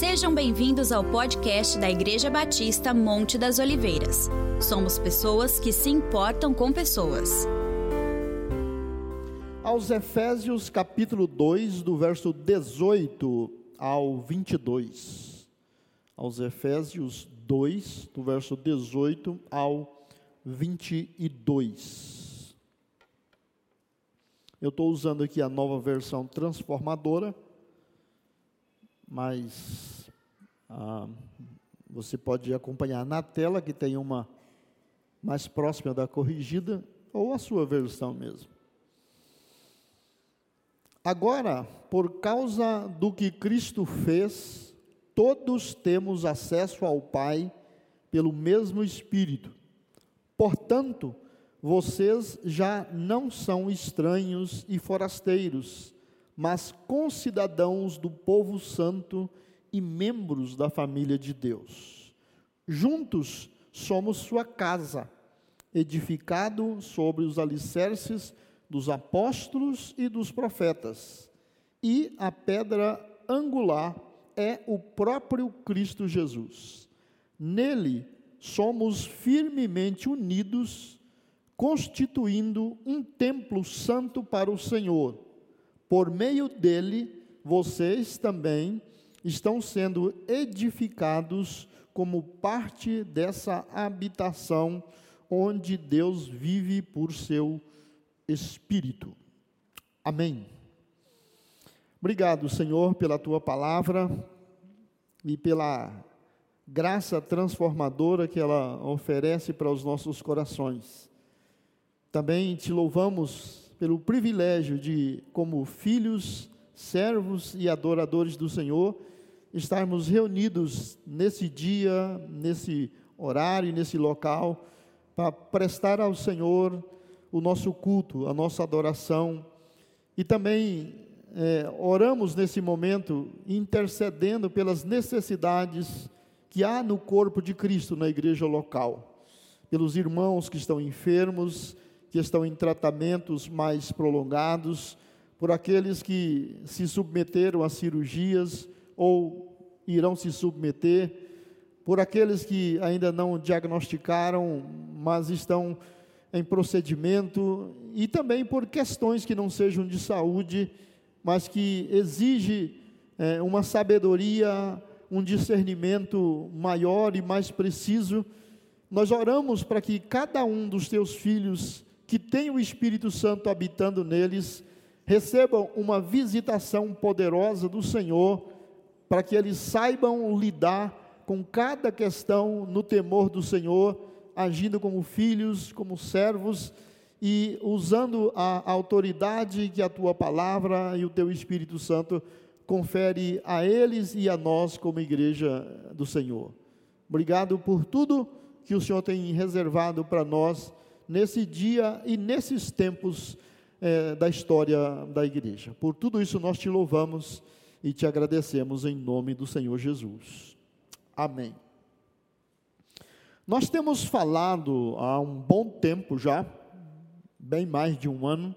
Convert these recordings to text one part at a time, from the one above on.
Sejam bem-vindos ao podcast da Igreja Batista Monte das Oliveiras. Somos pessoas que se importam com pessoas. Aos Efésios, capítulo 2, do verso 18 ao 22. Aos Efésios 2, do verso 18 ao 22. Eu estou usando aqui a nova versão transformadora mas ah, você pode acompanhar na tela que tem uma mais próxima da corrigida ou a sua versão mesmo. Agora, por causa do que Cristo fez, todos temos acesso ao Pai pelo mesmo Espírito. Portanto, vocês já não são estranhos e forasteiros, mas concidadãos do povo santo e membros da família de Deus. Juntos somos sua casa, edificado sobre os alicerces dos apóstolos e dos profetas. E a pedra angular é o próprio Cristo Jesus. Nele somos firmemente unidos, constituindo um templo santo para o Senhor por meio dele, vocês também estão sendo edificados como parte dessa habitação onde Deus vive por seu Espírito. Amém. Obrigado, Senhor, pela tua palavra e pela graça transformadora que ela oferece para os nossos corações. Também te louvamos pelo privilégio de, como filhos, servos e adoradores do Senhor, estarmos reunidos nesse dia, nesse horário, nesse local, para prestar ao Senhor o nosso culto, a nossa adoração. E também é, oramos nesse momento, intercedendo pelas necessidades que há no corpo de Cristo na igreja local, pelos irmãos que estão enfermos, que estão em tratamentos mais prolongados, por aqueles que se submeteram a cirurgias ou irão se submeter, por aqueles que ainda não diagnosticaram, mas estão em procedimento, e também por questões que não sejam de saúde, mas que exige é, uma sabedoria, um discernimento maior e mais preciso. Nós oramos para que cada um dos teus filhos que têm o Espírito Santo habitando neles, recebam uma visitação poderosa do Senhor, para que eles saibam lidar com cada questão no temor do Senhor, agindo como filhos, como servos e usando a autoridade que a tua palavra e o teu Espírito Santo confere a eles e a nós como igreja do Senhor. Obrigado por tudo que o Senhor tem reservado para nós nesse dia e nesses tempos é, da história da igreja. Por tudo isso nós te louvamos e te agradecemos em nome do Senhor Jesus. Amém. Nós temos falado há um bom tempo já, bem mais de um ano,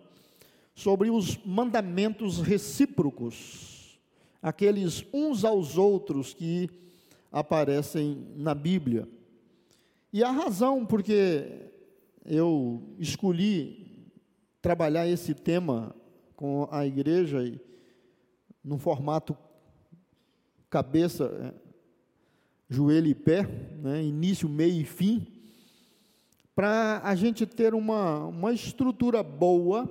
sobre os mandamentos recíprocos, aqueles uns aos outros que aparecem na Bíblia. E a razão porque eu escolhi trabalhar esse tema com a igreja e, no formato cabeça, é, joelho e pé, né, início, meio e fim, para a gente ter uma, uma estrutura boa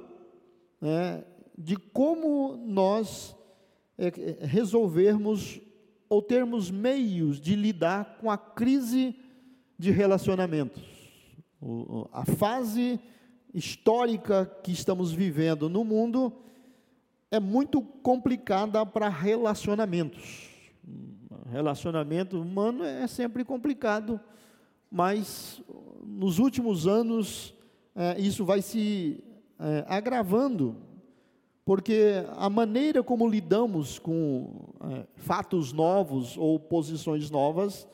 né, de como nós é, resolvermos ou termos meios de lidar com a crise de relacionamentos a fase histórica que estamos vivendo no mundo é muito complicada para relacionamentos. Relacionamento humano é sempre complicado, mas nos últimos anos é, isso vai se é, agravando, porque a maneira como lidamos com é, fatos novos ou posições novas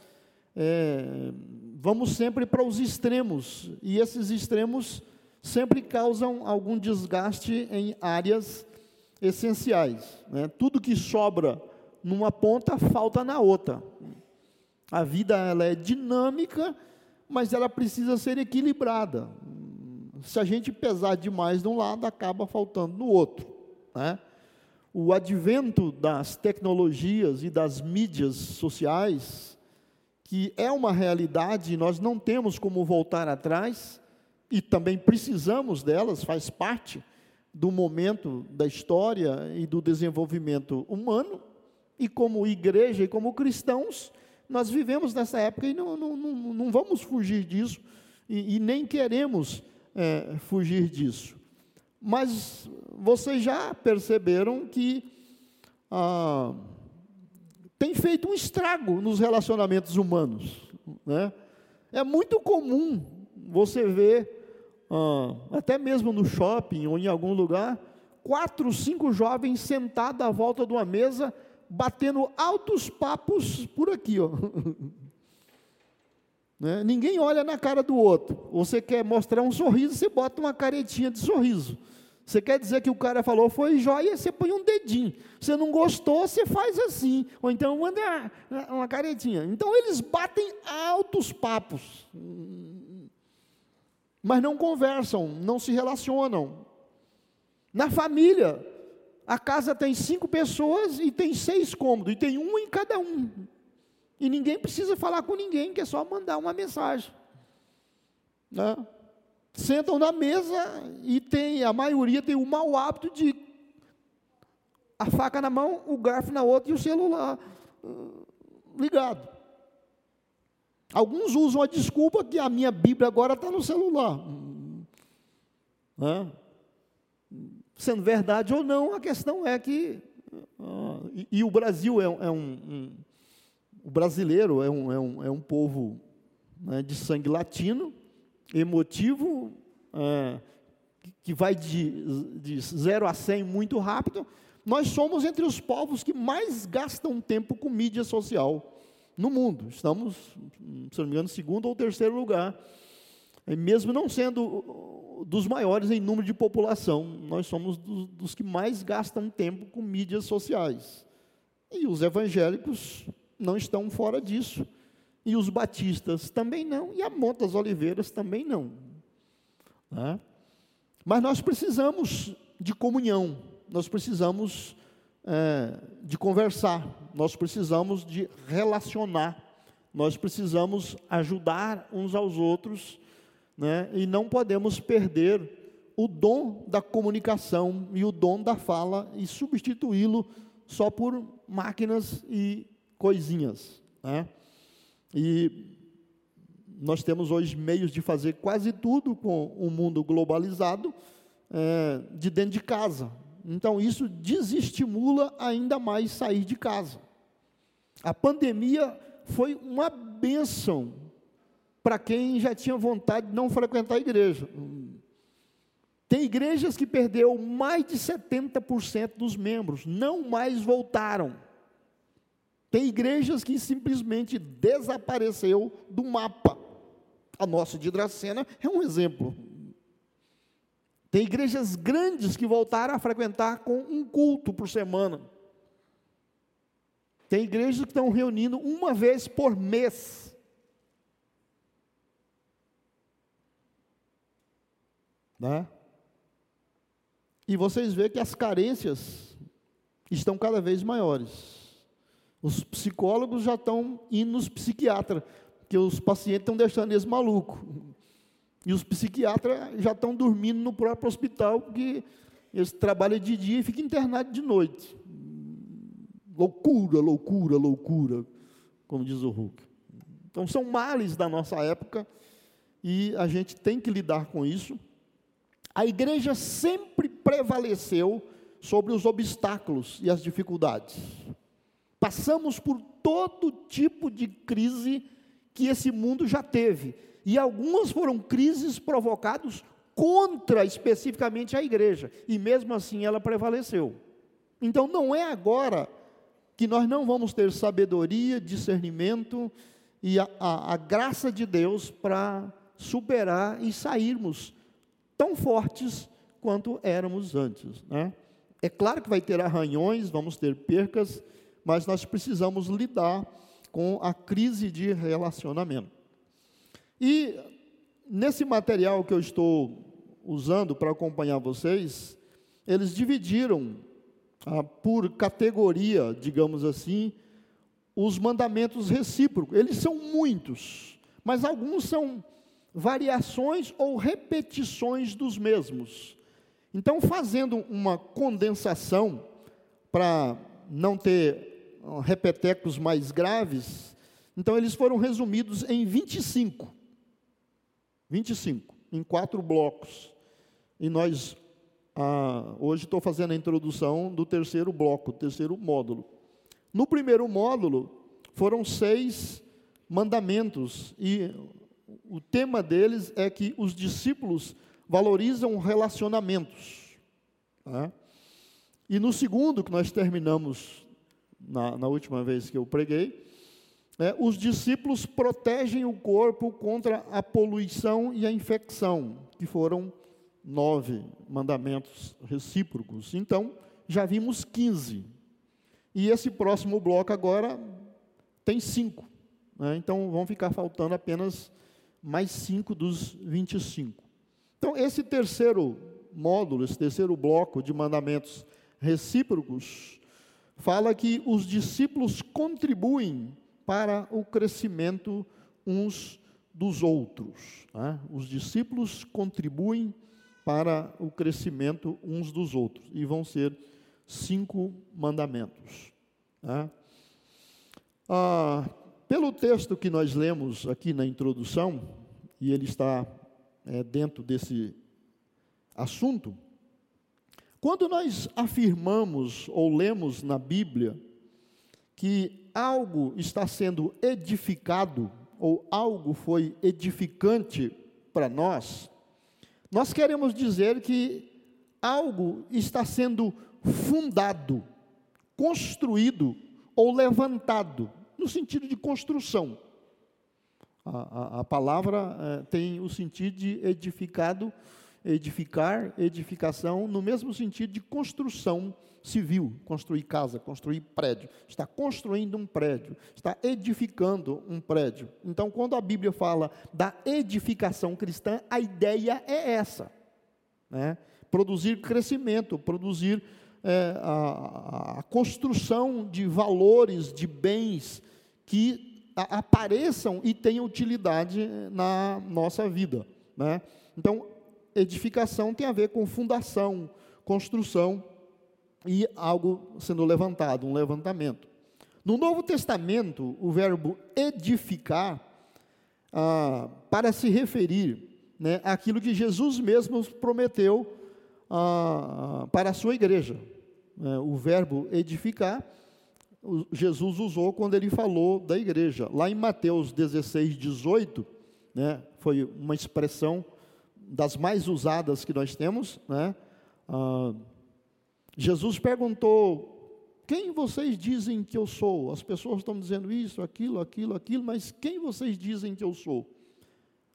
é, vamos sempre para os extremos, e esses extremos sempre causam algum desgaste em áreas essenciais. Né? Tudo que sobra numa ponta, falta na outra. A vida ela é dinâmica, mas ela precisa ser equilibrada. Se a gente pesar demais de um lado, acaba faltando no outro. Né? O advento das tecnologias e das mídias sociais, que é uma realidade, nós não temos como voltar atrás, e também precisamos delas, faz parte do momento da história e do desenvolvimento humano, e como igreja e como cristãos, nós vivemos nessa época e não, não, não, não vamos fugir disso, e, e nem queremos é, fugir disso. Mas vocês já perceberam que ah, tem feito um estrago nos relacionamentos humanos. Né? É muito comum você ver ah, até mesmo no shopping ou em algum lugar, quatro, cinco jovens sentados à volta de uma mesa, batendo altos papos por aqui, ó. Né? Ninguém olha na cara do outro. Você quer mostrar um sorriso, você bota uma caretinha de sorriso. Você quer dizer que o cara falou foi jóia, você põe um dedinho. Você não gostou, você faz assim. Ou então manda uma caretinha. Então eles batem altos papos mas não conversam, não se relacionam. Na família, a casa tem cinco pessoas e tem seis cômodos, e tem um em cada um. E ninguém precisa falar com ninguém, que é só mandar uma mensagem. Né? Sentam na mesa e tem, a maioria tem o mau hábito de a faca na mão, o garfo na outra e o celular uh, ligado. Alguns usam a desculpa que a minha Bíblia agora está no celular. Sendo verdade ou não, a questão é que. Ah, e, e, o Brasil é, é um, um, O brasileiro é um, é um, é um povo né, de sangue latino, emotivo, é, que vai de, de 0 a 100 muito rápido. Nós somos entre os povos que mais gastam tempo com mídia social no mundo. Estamos, se não me engano, segundo ou terceiro lugar. E mesmo não sendo dos maiores em número de população, nós somos dos, dos que mais gastam tempo com mídias sociais. E os evangélicos não estão fora disso. E os batistas também não. E a Monte das Oliveiras também não. Né? Mas nós precisamos de comunhão. Nós precisamos é, de conversar, nós precisamos de relacionar, nós precisamos ajudar uns aos outros, né? e não podemos perder o dom da comunicação e o dom da fala e substituí-lo só por máquinas e coisinhas. Né? E nós temos hoje meios de fazer quase tudo com o um mundo globalizado é, de dentro de casa. Então, isso desestimula ainda mais sair de casa. A pandemia foi uma bênção para quem já tinha vontade de não frequentar a igreja. Tem igrejas que perdeu mais de 70% dos membros, não mais voltaram. Tem igrejas que simplesmente desapareceu do mapa. A nossa de Dracena é um exemplo. Tem igrejas grandes que voltaram a frequentar com um culto por semana. Tem igrejas que estão reunindo uma vez por mês. Né? E vocês veem que as carências estão cada vez maiores. Os psicólogos já estão indo nos psiquiatras, porque os pacientes estão deixando eles malucos. E os psiquiatras já estão dormindo no próprio hospital, porque eles trabalham de dia e ficam internados de noite. Loucura, loucura, loucura, como diz o Hulk. Então, são males da nossa época e a gente tem que lidar com isso. A igreja sempre prevaleceu sobre os obstáculos e as dificuldades. Passamos por todo tipo de crise que esse mundo já teve e algumas foram crises provocadas contra especificamente a igreja, e mesmo assim ela prevaleceu. Então não é agora que nós não vamos ter sabedoria, discernimento e a, a, a graça de Deus para superar e sairmos tão fortes quanto éramos antes. Né? É claro que vai ter arranhões, vamos ter percas, mas nós precisamos lidar com a crise de relacionamento. E nesse material que eu estou usando para acompanhar vocês, eles dividiram ah, por categoria, digamos assim, os mandamentos recíprocos. Eles são muitos, mas alguns são variações ou repetições dos mesmos. Então, fazendo uma condensação para não ter repetecos mais graves, então eles foram resumidos em 25. 25, em quatro blocos. E nós, ah, hoje estou fazendo a introdução do terceiro bloco, terceiro módulo. No primeiro módulo, foram seis mandamentos, e o tema deles é que os discípulos valorizam relacionamentos. Né? E no segundo, que nós terminamos na, na última vez que eu preguei, é, os discípulos protegem o corpo contra a poluição e a infecção, que foram nove mandamentos recíprocos. Então, já vimos 15. E esse próximo bloco agora tem cinco. Né? Então, vão ficar faltando apenas mais cinco dos 25. Então, esse terceiro módulo, esse terceiro bloco de mandamentos recíprocos, fala que os discípulos contribuem para o crescimento uns dos outros. Né? Os discípulos contribuem para o crescimento uns dos outros, e vão ser cinco mandamentos. Né? Ah, pelo texto que nós lemos aqui na introdução, e ele está é, dentro desse assunto, quando nós afirmamos ou lemos na Bíblia que algo está sendo edificado, ou algo foi edificante para nós, nós queremos dizer que algo está sendo fundado, construído ou levantado, no sentido de construção. A, a, a palavra é, tem o sentido de edificado, edificar, edificação, no mesmo sentido de construção civil, construir casa, construir prédio. Está construindo um prédio, está edificando um prédio. Então, quando a Bíblia fala da edificação cristã, a ideia é essa: né? produzir crescimento, produzir é, a, a construção de valores, de bens que apareçam e tenham utilidade na nossa vida. Né? Então, edificação tem a ver com fundação, construção e algo sendo levantado, um levantamento. No Novo Testamento, o verbo edificar, ah, para se referir né, àquilo que Jesus mesmo prometeu ah, para a sua igreja. É, o verbo edificar Jesus usou quando ele falou da igreja. Lá em Mateus 16, 18, né, foi uma expressão das mais usadas que nós temos. Né? Ah, Jesus perguntou: Quem vocês dizem que eu sou? As pessoas estão dizendo isso, aquilo, aquilo, aquilo, mas quem vocês dizem que eu sou?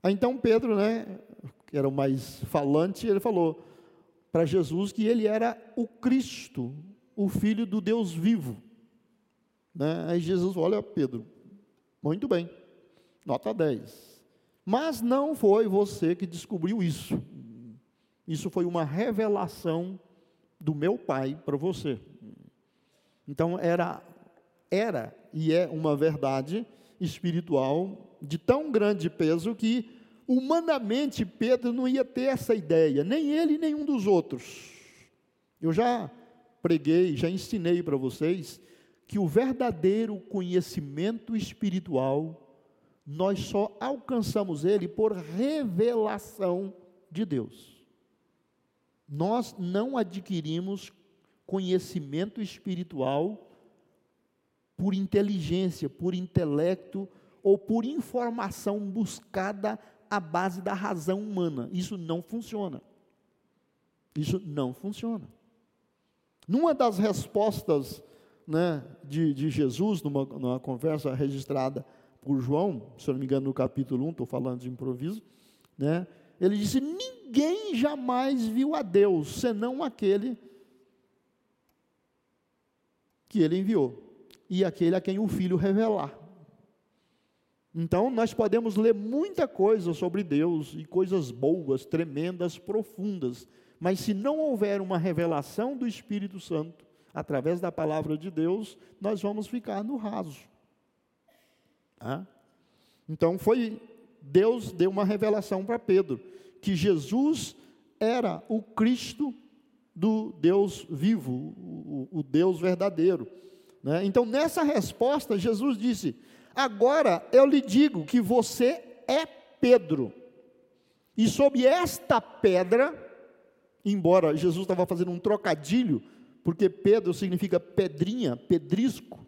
Aí, então Pedro, né, que era o mais falante, ele falou para Jesus que ele era o Cristo, o Filho do Deus vivo. Né? Aí Jesus olha Pedro, muito bem, nota 10. Mas não foi você que descobriu isso. Isso foi uma revelação do meu Pai para você. Então era era e é uma verdade espiritual de tão grande peso que humanamente Pedro não ia ter essa ideia, nem ele, nenhum dos outros. Eu já preguei, já ensinei para vocês que o verdadeiro conhecimento espiritual nós só alcançamos ele por revelação de Deus. Nós não adquirimos conhecimento espiritual por inteligência, por intelecto ou por informação buscada à base da razão humana. Isso não funciona. Isso não funciona. Numa das respostas né, de, de Jesus, numa, numa conversa registrada por João, se eu não me engano, no capítulo 1, estou falando de improviso, né, ele disse: Ninguém jamais viu a Deus, senão aquele que ele enviou. e aquele a quem o Filho revelar. Então, nós podemos ler muita coisa sobre Deus e coisas boas, tremendas, profundas, mas se não houver uma revelação do Espírito Santo, através da palavra de Deus, nós vamos ficar no raso. Ah? Então, foi Deus deu uma revelação para Pedro, que Jesus era o Cristo do Deus vivo, o, o Deus verdadeiro. Né? Então, nessa resposta, Jesus disse: Agora eu lhe digo que você é Pedro, e sob esta pedra, embora Jesus estava fazendo um trocadilho, porque Pedro significa pedrinha, pedrisco,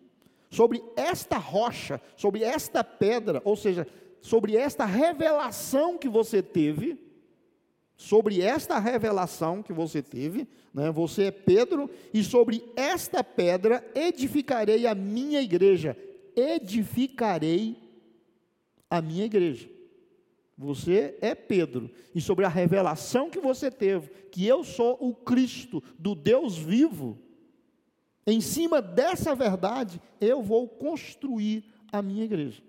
sobre esta rocha, sobre esta pedra, ou seja, sobre esta revelação que você teve, sobre esta revelação que você teve, né, você é Pedro, e sobre esta pedra edificarei a minha igreja, edificarei a minha igreja. Você é Pedro, e sobre a revelação que você teve, que eu sou o Cristo do Deus vivo, em cima dessa verdade, eu vou construir a minha igreja.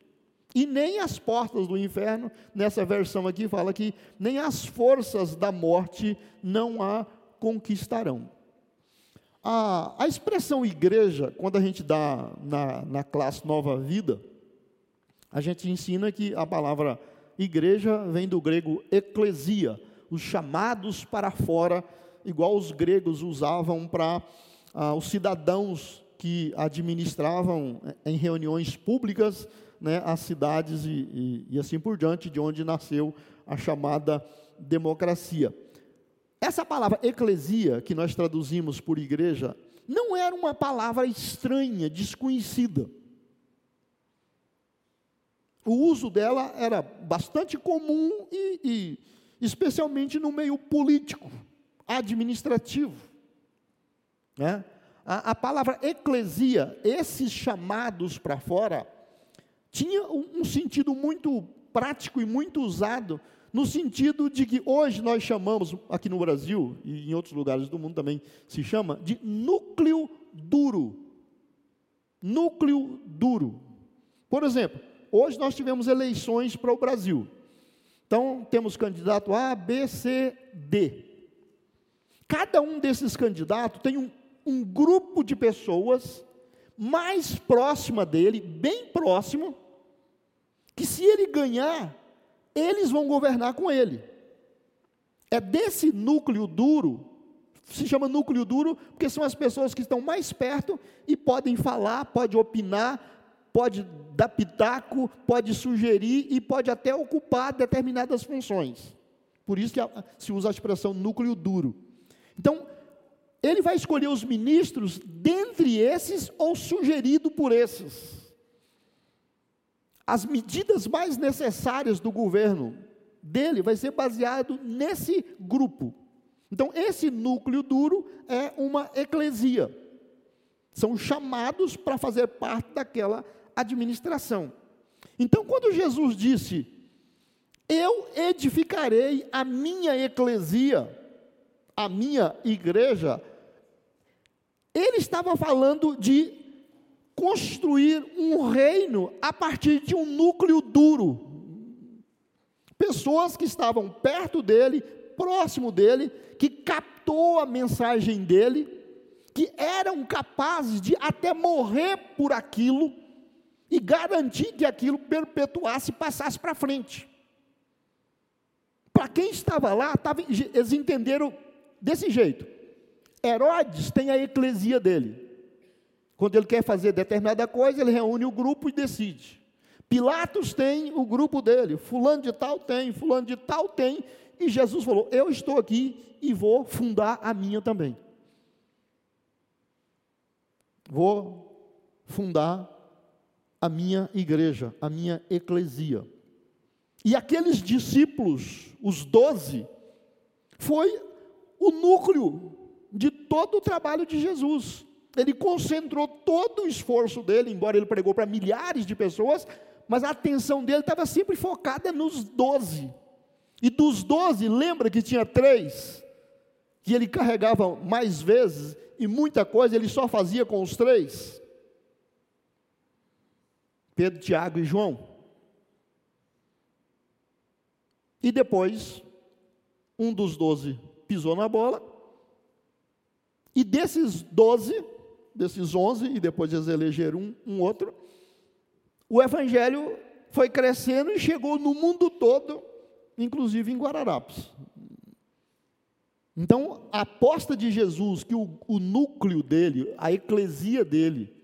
E nem as portas do inferno, nessa versão aqui fala que nem as forças da morte não a conquistarão. A, a expressão igreja, quando a gente dá na, na classe Nova Vida, a gente ensina que a palavra igreja vem do grego eclesia, os chamados para fora, igual os gregos usavam para ah, os cidadãos que administravam eh, em reuniões públicas né, as cidades e, e, e assim por diante, de onde nasceu a chamada democracia. Essa palavra eclesia, que nós traduzimos por igreja, não era uma palavra estranha, desconhecida o uso dela era bastante comum e, e especialmente no meio político, administrativo. Né? A, a palavra eclesia, esses chamados para fora, tinha um, um sentido muito prático e muito usado, no sentido de que hoje nós chamamos, aqui no Brasil e em outros lugares do mundo também se chama, de núcleo duro. Núcleo duro. Por exemplo, hoje nós tivemos eleições para o Brasil. Então, temos candidato A, B, C, D. Cada um desses candidatos tem um, um grupo de pessoas mais próxima dele, bem próximo, que se ele ganhar, eles vão governar com ele. É desse núcleo duro, se chama núcleo duro, porque são as pessoas que estão mais perto e podem falar, podem opinar, pode dar pitaco, pode sugerir e pode até ocupar determinadas funções. Por isso que se usa a expressão núcleo duro. Então, ele vai escolher os ministros dentre esses ou sugerido por esses. As medidas mais necessárias do governo dele vai ser baseado nesse grupo. Então, esse núcleo duro é uma eclesia. São chamados para fazer parte daquela administração. Então, quando Jesus disse: Eu edificarei a minha eclesia, a minha igreja, ele estava falando de construir um reino a partir de um núcleo duro. Pessoas que estavam perto dele, próximo dele, que captou a mensagem dele, que eram capazes de até morrer por aquilo e garantir que aquilo perpetuasse e passasse para frente. Para quem estava lá, tava, eles entenderam desse jeito. Herodes tem a eclesia dele. Quando ele quer fazer determinada coisa, ele reúne o grupo e decide. Pilatos tem o grupo dele, fulano de tal tem, fulano de tal tem, e Jesus falou: Eu estou aqui e vou fundar a minha também. Vou fundar a minha igreja, a minha eclesia. E aqueles discípulos, os doze, foi o núcleo de todo o trabalho de Jesus. Ele concentrou todo o esforço dele, embora ele pregou para milhares de pessoas, mas a atenção dele estava sempre focada nos doze. E dos doze, lembra que tinha três, que ele carregava mais vezes, e muita coisa ele só fazia com os três? Pedro, Tiago e João. E depois, um dos doze pisou na bola, e desses doze, desses onze, e depois eles elegeram um, um outro, o evangelho foi crescendo e chegou no mundo todo, inclusive em Guararapes. Então, a aposta de Jesus, que o, o núcleo dele, a eclesia dele,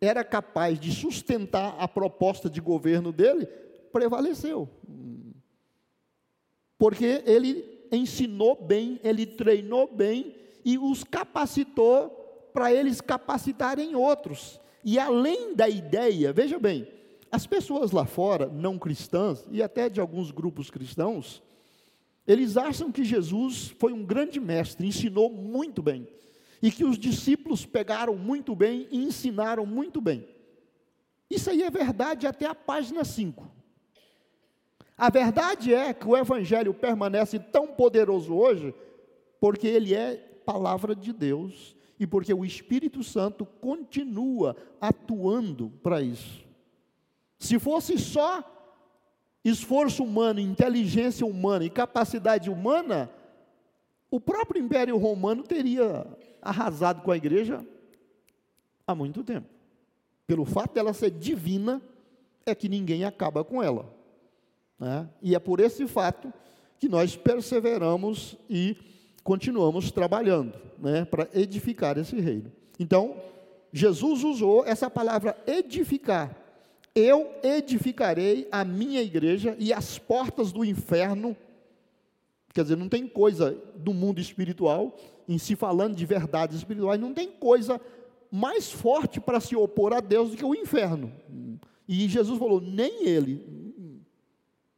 era capaz de sustentar a proposta de governo dele, prevaleceu. Porque ele ensinou bem, ele treinou bem e os capacitou para eles capacitarem outros. E além da ideia, veja bem, as pessoas lá fora, não cristãs, e até de alguns grupos cristãos, eles acham que Jesus foi um grande mestre, ensinou muito bem, e que os discípulos pegaram muito bem e ensinaram muito bem. Isso aí é verdade até a página 5. A verdade é que o Evangelho permanece tão poderoso hoje, porque ele é palavra de Deus e porque o Espírito Santo continua atuando para isso. Se fosse só esforço humano, inteligência humana e capacidade humana, o próprio Império Romano teria arrasado com a igreja há muito tempo. Pelo fato dela ser divina, é que ninguém acaba com ela. Né? E é por esse fato que nós perseveramos e continuamos trabalhando né, para edificar esse reino. Então, Jesus usou essa palavra edificar eu edificarei a minha igreja e as portas do inferno. Quer dizer, não tem coisa do mundo espiritual, em se falando de verdades espirituais, não tem coisa mais forte para se opor a Deus do que o inferno. E Jesus falou: nem ele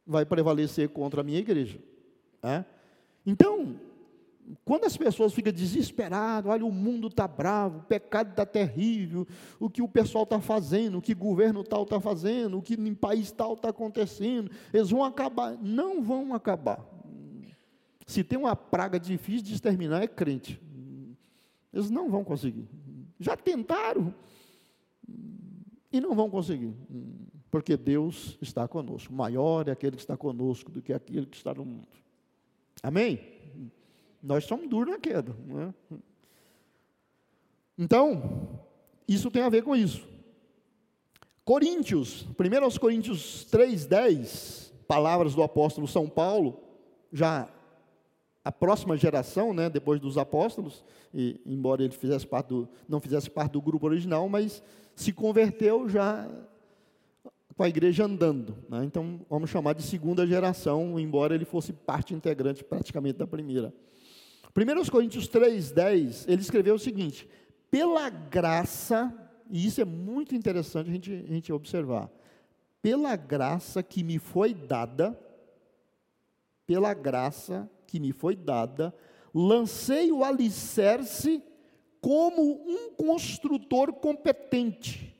vai prevalecer contra a minha igreja. É? Então, quando as pessoas ficam desesperadas, olha, o mundo está bravo, o pecado está terrível, o que o pessoal está fazendo, o que governo tal está fazendo, o que em país tal está acontecendo, eles vão acabar. Não vão acabar. Se tem uma praga difícil de exterminar, é crente. Eles não vão conseguir. Já tentaram e não vão conseguir. Porque Deus está conosco. Maior é aquele que está conosco do que aquele que está no mundo. Amém? Nós somos duros na queda. Né? Então, isso tem a ver com isso. Coríntios, 1 Coríntios 3,10, palavras do apóstolo São Paulo, já a próxima geração, né, depois dos apóstolos, e, embora ele fizesse parte do, não fizesse parte do grupo original, mas se converteu já com a igreja andando. Né? Então, vamos chamar de segunda geração, embora ele fosse parte integrante praticamente da primeira. 1 Coríntios 3,10, ele escreveu o seguinte: pela graça, e isso é muito interessante a gente, a gente observar, pela graça que me foi dada, pela graça que me foi dada, lancei o alicerce como um construtor competente,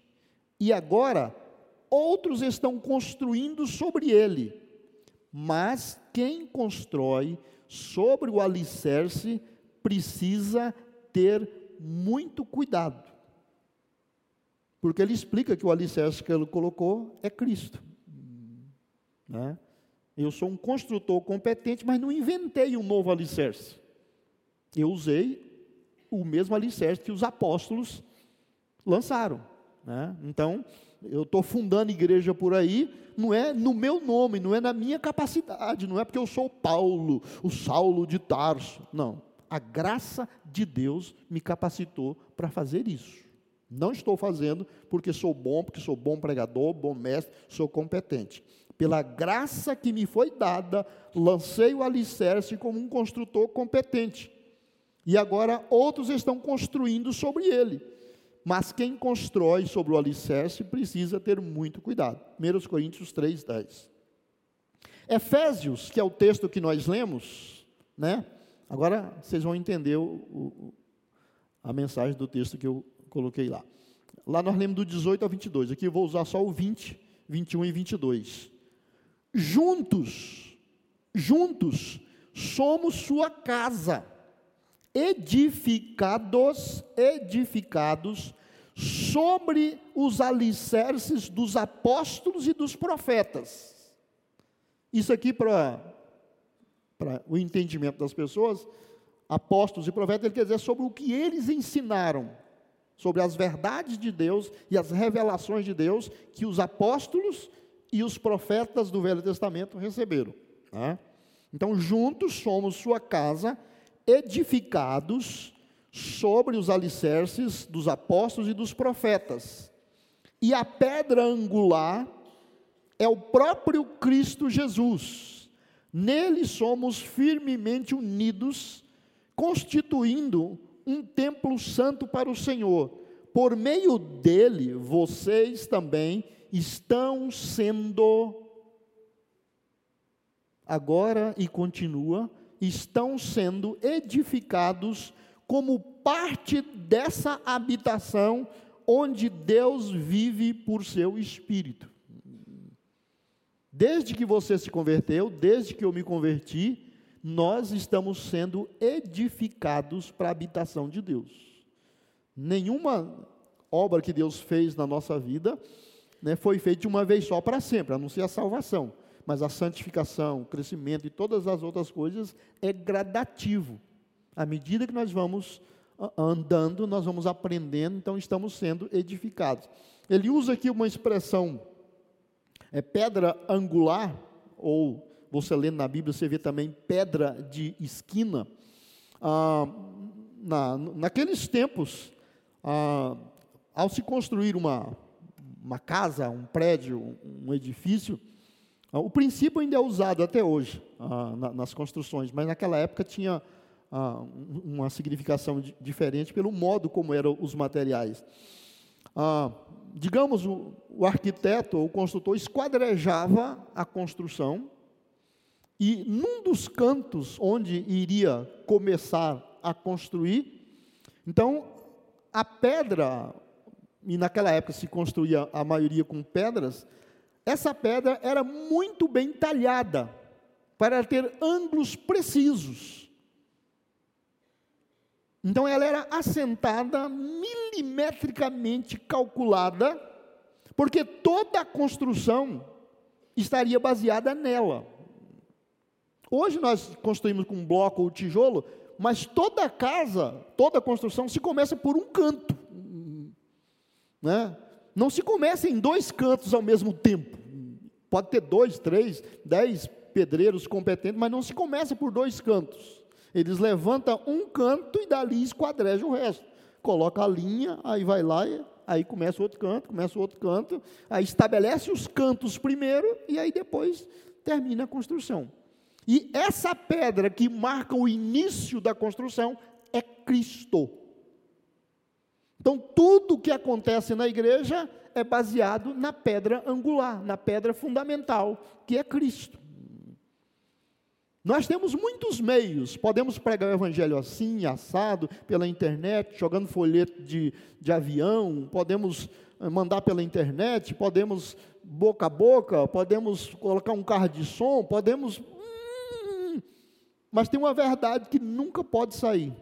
e agora outros estão construindo sobre ele, mas quem constrói sobre o alicerce precisa ter muito cuidado. Porque ele explica que o alicerce que ele colocou é Cristo. Né? Eu sou um construtor competente, mas não inventei um novo alicerce. Eu usei o mesmo alicerce que os apóstolos lançaram. Né? Então, eu estou fundando igreja por aí, não é no meu nome, não é na minha capacidade, não é porque eu sou Paulo, o Saulo de Tarso. Não. A graça de Deus me capacitou para fazer isso. Não estou fazendo porque sou bom, porque sou bom pregador, bom mestre, sou competente. Pela graça que me foi dada, lancei o alicerce como um construtor competente. E agora outros estão construindo sobre ele. Mas quem constrói sobre o alicerce precisa ter muito cuidado. 1 Coríntios 3, 10. Efésios, que é o texto que nós lemos, né? Agora vocês vão entender o, o, a mensagem do texto que eu coloquei lá. Lá nós lemos do 18 ao 22. Aqui eu vou usar só o 20, 21 e 22. Juntos, juntos, somos sua casa edificados, edificados sobre os alicerces dos apóstolos e dos profetas. Isso aqui, para o entendimento das pessoas, apóstolos e profetas, ele quer dizer sobre o que eles ensinaram, sobre as verdades de Deus e as revelações de Deus que os apóstolos e os profetas do Velho Testamento receberam. Tá? Então, juntos somos sua casa, edificados sobre os alicerces dos apóstolos e dos profetas. E a pedra angular é o próprio Cristo Jesus. Nele somos firmemente unidos, constituindo um templo santo para o Senhor. Por meio dele, vocês também estão sendo, agora e continua, estão sendo edificados como parte dessa habitação onde Deus vive por seu Espírito. Desde que você se converteu, desde que eu me converti, nós estamos sendo edificados para a habitação de Deus. Nenhuma obra que Deus fez na nossa vida né, foi feita de uma vez só para sempre, a não ser a salvação. Mas a santificação, o crescimento e todas as outras coisas é gradativo. À medida que nós vamos andando, nós vamos aprendendo, então estamos sendo edificados. Ele usa aqui uma expressão é pedra angular, ou você lendo na Bíblia, você vê também pedra de esquina. Ah, na, naqueles tempos, ah, ao se construir uma, uma casa, um prédio, um edifício, o princípio ainda é usado até hoje ah, na, nas construções, mas naquela época tinha ah, uma significação diferente pelo modo como eram os materiais. Ah, digamos, o, o arquiteto ou o construtor esquadrejava a construção e num dos cantos onde iria começar a construir, então a pedra, e naquela época se construía a maioria com pedras, essa pedra era muito bem talhada para ter ângulos precisos. Então ela era assentada, milimetricamente calculada, porque toda a construção estaria baseada nela. Hoje nós construímos com bloco ou tijolo, mas toda casa, toda construção se começa por um canto. Né? Não se começa em dois cantos ao mesmo tempo. Pode ter dois, três, dez pedreiros competentes, mas não se começa por dois cantos. Eles levantam um canto e dali esquadrejam o resto. Coloca a linha, aí vai lá, aí começa outro canto, começa outro canto, aí estabelece os cantos primeiro e aí depois termina a construção. E essa pedra que marca o início da construção é Cristo. Então, tudo que acontece na igreja é baseado na pedra angular, na pedra fundamental, que é Cristo. Nós temos muitos meios, podemos pregar o evangelho assim, assado, pela internet, jogando folheto de, de avião, podemos eh, mandar pela internet, podemos boca a boca, podemos colocar um carro de som, podemos. Hum, mas tem uma verdade que nunca pode sair: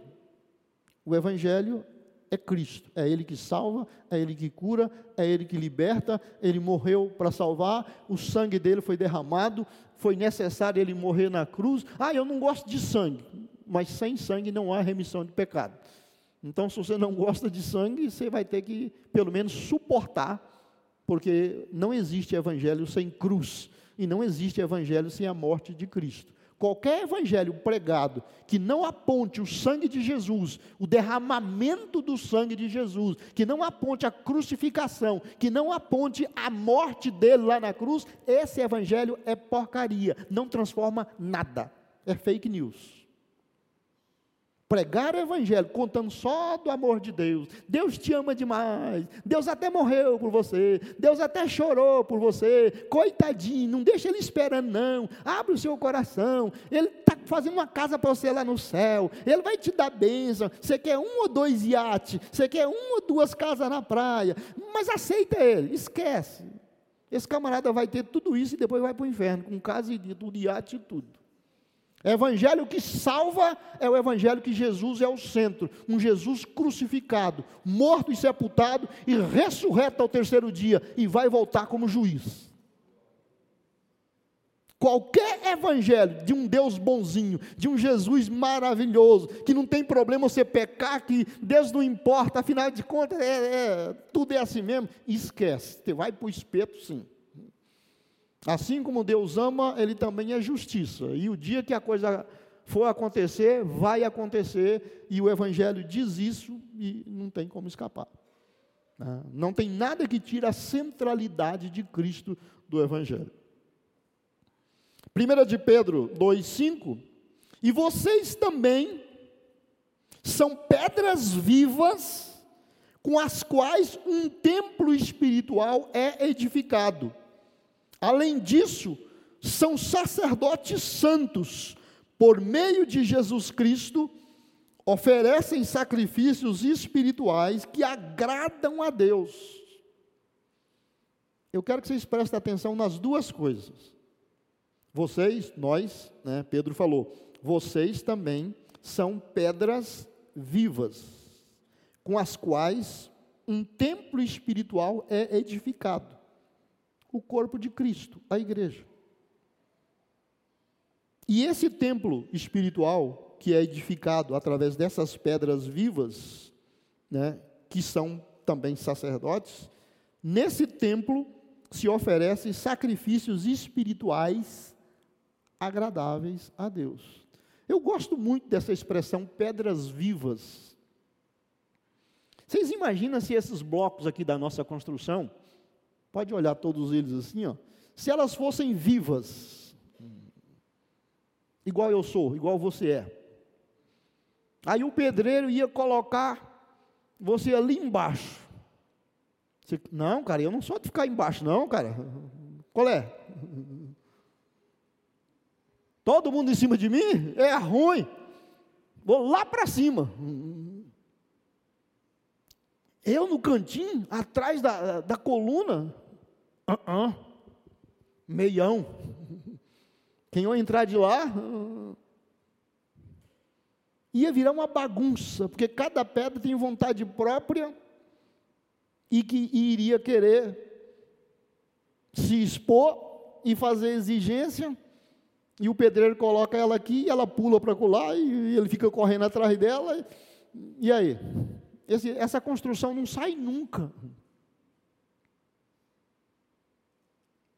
o evangelho é Cristo, é Ele que salva, é Ele que cura, é Ele que liberta, Ele morreu para salvar, o sangue dele foi derramado, foi necessário ele morrer na cruz. Ah, eu não gosto de sangue, mas sem sangue não há remissão de pecado. Então, se você não gosta de sangue, você vai ter que, pelo menos, suportar, porque não existe evangelho sem cruz, e não existe evangelho sem a morte de Cristo. Qualquer evangelho pregado que não aponte o sangue de Jesus, o derramamento do sangue de Jesus, que não aponte a crucificação, que não aponte a morte dele lá na cruz, esse evangelho é porcaria, não transforma nada, é fake news. Pregar o evangelho contando só do amor de Deus. Deus te ama demais. Deus até morreu por você. Deus até chorou por você. Coitadinho, não deixa ele esperando, não. Abre o seu coração. Ele está fazendo uma casa para você lá no céu. Ele vai te dar bênção. Você quer um ou dois iates. Você quer uma ou duas casas na praia. Mas aceita ele. Esquece. Esse camarada vai ter tudo isso e depois vai para o inferno, com casa e tudo, iate e tudo. Evangelho que salva é o evangelho que Jesus é o centro, um Jesus crucificado, morto e sepultado e ressurreto ao terceiro dia e vai voltar como juiz. Qualquer evangelho de um Deus bonzinho, de um Jesus maravilhoso, que não tem problema você pecar, que Deus não importa, afinal de contas, é, é, tudo é assim mesmo, esquece, você vai para o espeto sim. Assim como Deus ama, Ele também é justiça. E o dia que a coisa for acontecer, vai acontecer, e o Evangelho diz isso e não tem como escapar. Né? Não tem nada que tire a centralidade de Cristo do Evangelho. 1 de Pedro 2,5: E vocês também são pedras vivas com as quais um templo espiritual é edificado. Além disso, são sacerdotes santos, por meio de Jesus Cristo, oferecem sacrifícios espirituais que agradam a Deus. Eu quero que vocês prestem atenção nas duas coisas. Vocês, nós, né, Pedro falou, vocês também são pedras vivas, com as quais um templo espiritual é edificado. O corpo de Cristo, a igreja. E esse templo espiritual, que é edificado através dessas pedras vivas, né, que são também sacerdotes, nesse templo se oferecem sacrifícios espirituais agradáveis a Deus. Eu gosto muito dessa expressão pedras vivas. Vocês imaginam se esses blocos aqui da nossa construção, pode olhar todos eles assim, ó, se elas fossem vivas, igual eu sou, igual você é. Aí o pedreiro ia colocar você ali embaixo. Você, não, cara, eu não sou de ficar embaixo, não, cara. Qual é? Todo mundo em cima de mim é ruim. Vou lá para cima. Eu no cantinho, atrás da, da coluna, uh -uh. meião. Quem ia entrar de lá, uh, ia virar uma bagunça, porque cada pedra tem vontade própria e que iria querer se expor e fazer exigência e o pedreiro coloca ela aqui, ela pula para colar e ele fica correndo atrás dela. E aí? Esse, essa construção não sai nunca.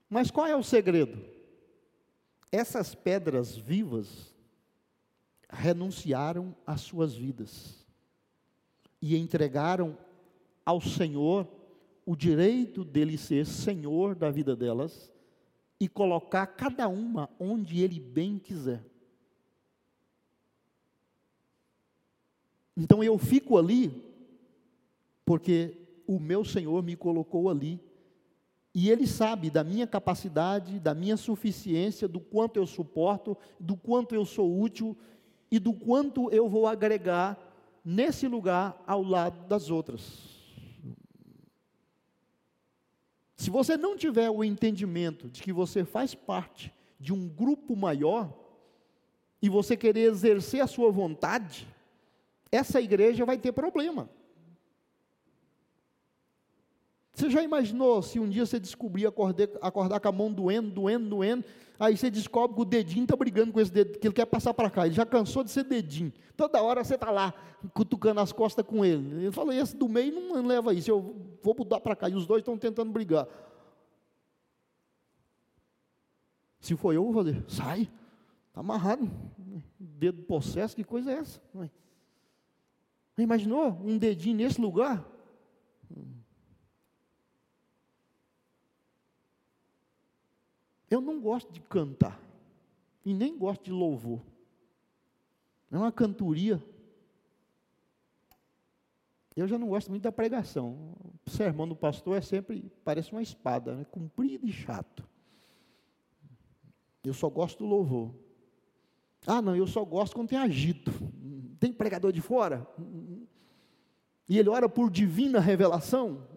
Mas qual é o segredo? Essas pedras vivas renunciaram às suas vidas e entregaram ao Senhor o direito dele ser Senhor da vida delas e colocar cada uma onde ele bem quiser. Então eu fico ali, porque o meu Senhor me colocou ali, e Ele sabe da minha capacidade, da minha suficiência, do quanto eu suporto, do quanto eu sou útil e do quanto eu vou agregar nesse lugar ao lado das outras. Se você não tiver o entendimento de que você faz parte de um grupo maior, e você querer exercer a sua vontade, essa igreja vai ter problema. Você já imaginou se um dia você descobrir acordar, acordar com a mão doendo, doendo, doendo, aí você descobre que o dedinho está brigando com esse dedo, que ele quer passar para cá, ele já cansou de ser dedinho. Toda hora você está lá, cutucando as costas com ele. Ele falou, esse do meio não leva isso, eu vou mudar para cá, e os dois estão tentando brigar. Se for eu, vou fazer, sai, está amarrado, dedo possesso, que coisa é essa? Imaginou um dedinho nesse lugar? Eu não gosto de cantar, e nem gosto de louvor. É uma cantoria. Eu já não gosto muito da pregação. O sermão do pastor é sempre, parece uma espada, né? comprido e chato. Eu só gosto do louvor. Ah, não, eu só gosto quando tem agito. Tem pregador de fora? E ele ora por divina revelação?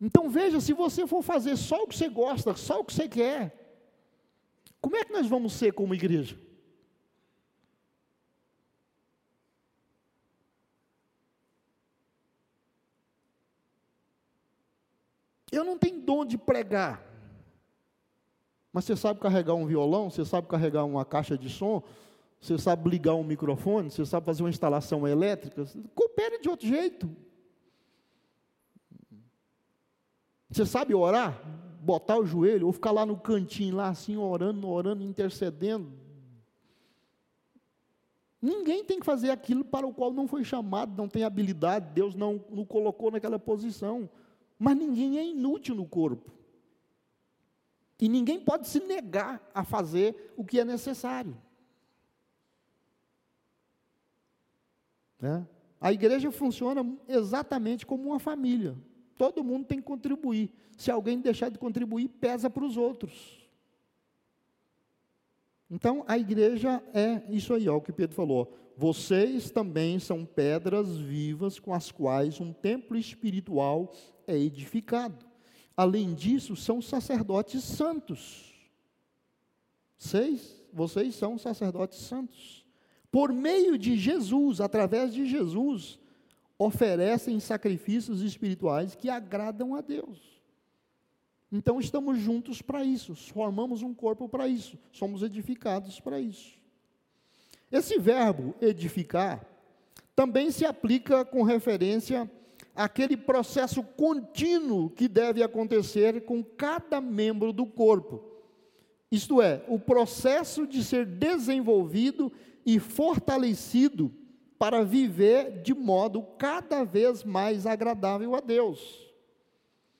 Então veja, se você for fazer só o que você gosta, só o que você quer, Como é que nós vamos ser como igreja? Eu não tenho dom de pregar. Mas você sabe carregar um violão, você sabe carregar uma caixa de som, você sabe ligar um microfone, você sabe fazer uma instalação elétrica, coopere de outro jeito. Você sabe orar? Botar o joelho, ou ficar lá no cantinho, lá assim, orando, orando, intercedendo. Ninguém tem que fazer aquilo para o qual não foi chamado, não tem habilidade, Deus não o colocou naquela posição. Mas ninguém é inútil no corpo. E ninguém pode se negar a fazer o que é necessário. Né? A igreja funciona exatamente como uma família. Todo mundo tem que contribuir. Se alguém deixar de contribuir, pesa para os outros. Então, a igreja é isso aí, ó, o que Pedro falou. Vocês também são pedras vivas com as quais um templo espiritual é edificado. Além disso, são sacerdotes santos. Seis, vocês são sacerdotes santos. Por meio de Jesus, através de Jesus, oferecem sacrifícios espirituais que agradam a Deus. Então estamos juntos para isso, formamos um corpo para isso, somos edificados para isso. Esse verbo edificar também se aplica com referência aquele processo contínuo que deve acontecer com cada membro do corpo. Isto é, o processo de ser desenvolvido e fortalecido para viver de modo cada vez mais agradável a Deus.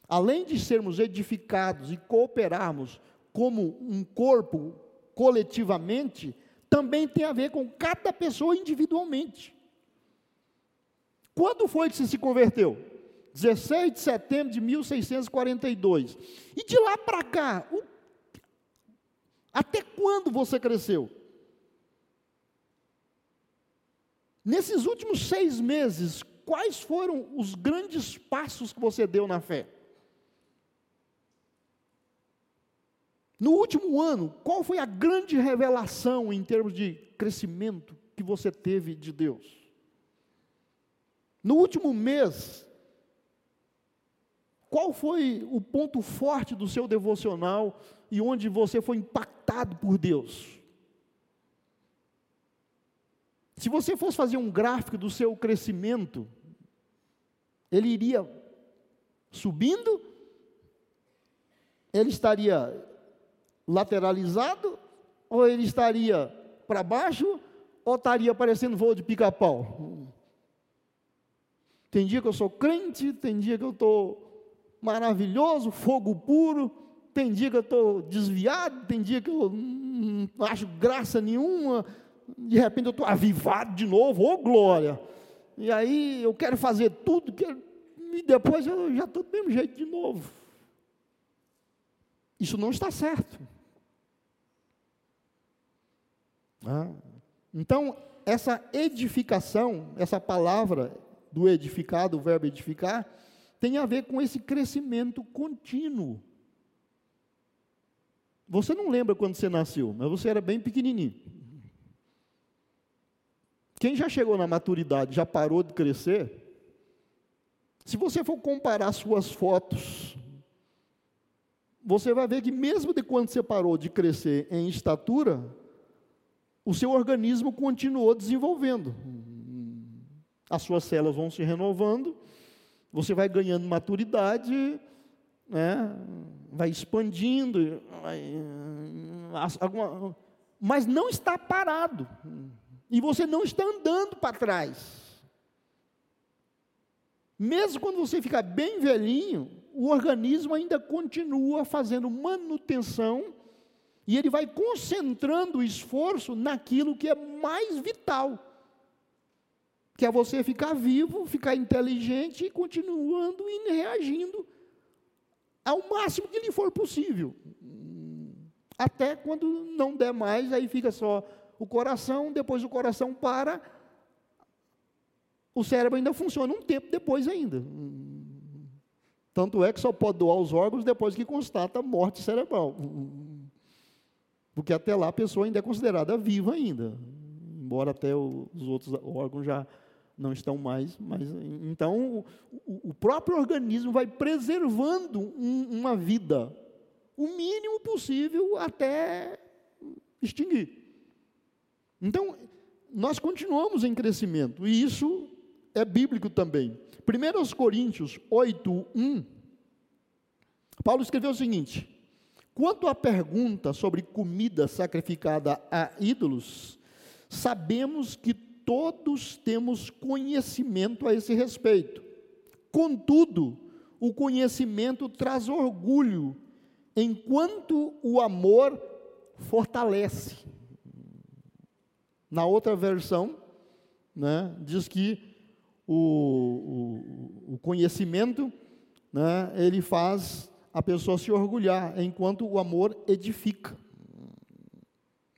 Além de sermos edificados e cooperarmos como um corpo coletivamente, também tem a ver com cada pessoa individualmente. Quando foi que você se converteu? 16 de setembro de 1642. E de lá para cá, o, até quando você cresceu? Nesses últimos seis meses, quais foram os grandes passos que você deu na fé? No último ano, qual foi a grande revelação em termos de crescimento que você teve de Deus? No último mês, qual foi o ponto forte do seu devocional e onde você foi impactado por Deus? Se você fosse fazer um gráfico do seu crescimento, ele iria subindo, ele estaria lateralizado, ou ele estaria para baixo, ou estaria parecendo voo de pica-pau? Tem dia que eu sou crente, tem dia que eu estou maravilhoso, fogo puro, tem dia que eu estou desviado, tem dia que eu não acho graça nenhuma, de repente eu estou avivado de novo, ô glória! E aí eu quero fazer tudo, quero, e depois eu já estou do mesmo jeito de novo. Isso não está certo. Ah. Então, essa edificação, essa palavra do edificar, do verbo edificar, tem a ver com esse crescimento contínuo. Você não lembra quando você nasceu, mas você era bem pequenininho. Quem já chegou na maturidade, já parou de crescer, se você for comparar suas fotos, você vai ver que mesmo de quando você parou de crescer em estatura, o seu organismo continuou desenvolvendo. As suas células vão se renovando, você vai ganhando maturidade, né, vai expandindo, vai, alguma, mas não está parado. E você não está andando para trás. Mesmo quando você fica bem velhinho, o organismo ainda continua fazendo manutenção e ele vai concentrando o esforço naquilo que é mais vital, que é você ficar vivo, ficar inteligente e continuando e reagindo ao máximo que lhe for possível. Até quando não der mais, aí fica só o coração, depois o coração para, o cérebro ainda funciona um tempo depois ainda. Tanto é que só pode doar os órgãos depois que constata morte cerebral. Porque até lá a pessoa ainda é considerada viva ainda, embora até os outros órgãos já não estão mais. Mas, então, o, próprio organismo vai preservando um, uma vida, o mínimo possível até extinguir. Então, nós continuamos em crescimento, e isso é bíblico também. 1 Coríntios 8, 1, Paulo escreveu o seguinte: quanto à pergunta sobre comida sacrificada a ídolos, sabemos que todos temos conhecimento a esse respeito. Contudo, o conhecimento traz orgulho, enquanto o amor fortalece. Na outra versão, né, diz que o, o, o conhecimento, né, ele faz a pessoa se orgulhar, enquanto o amor edifica.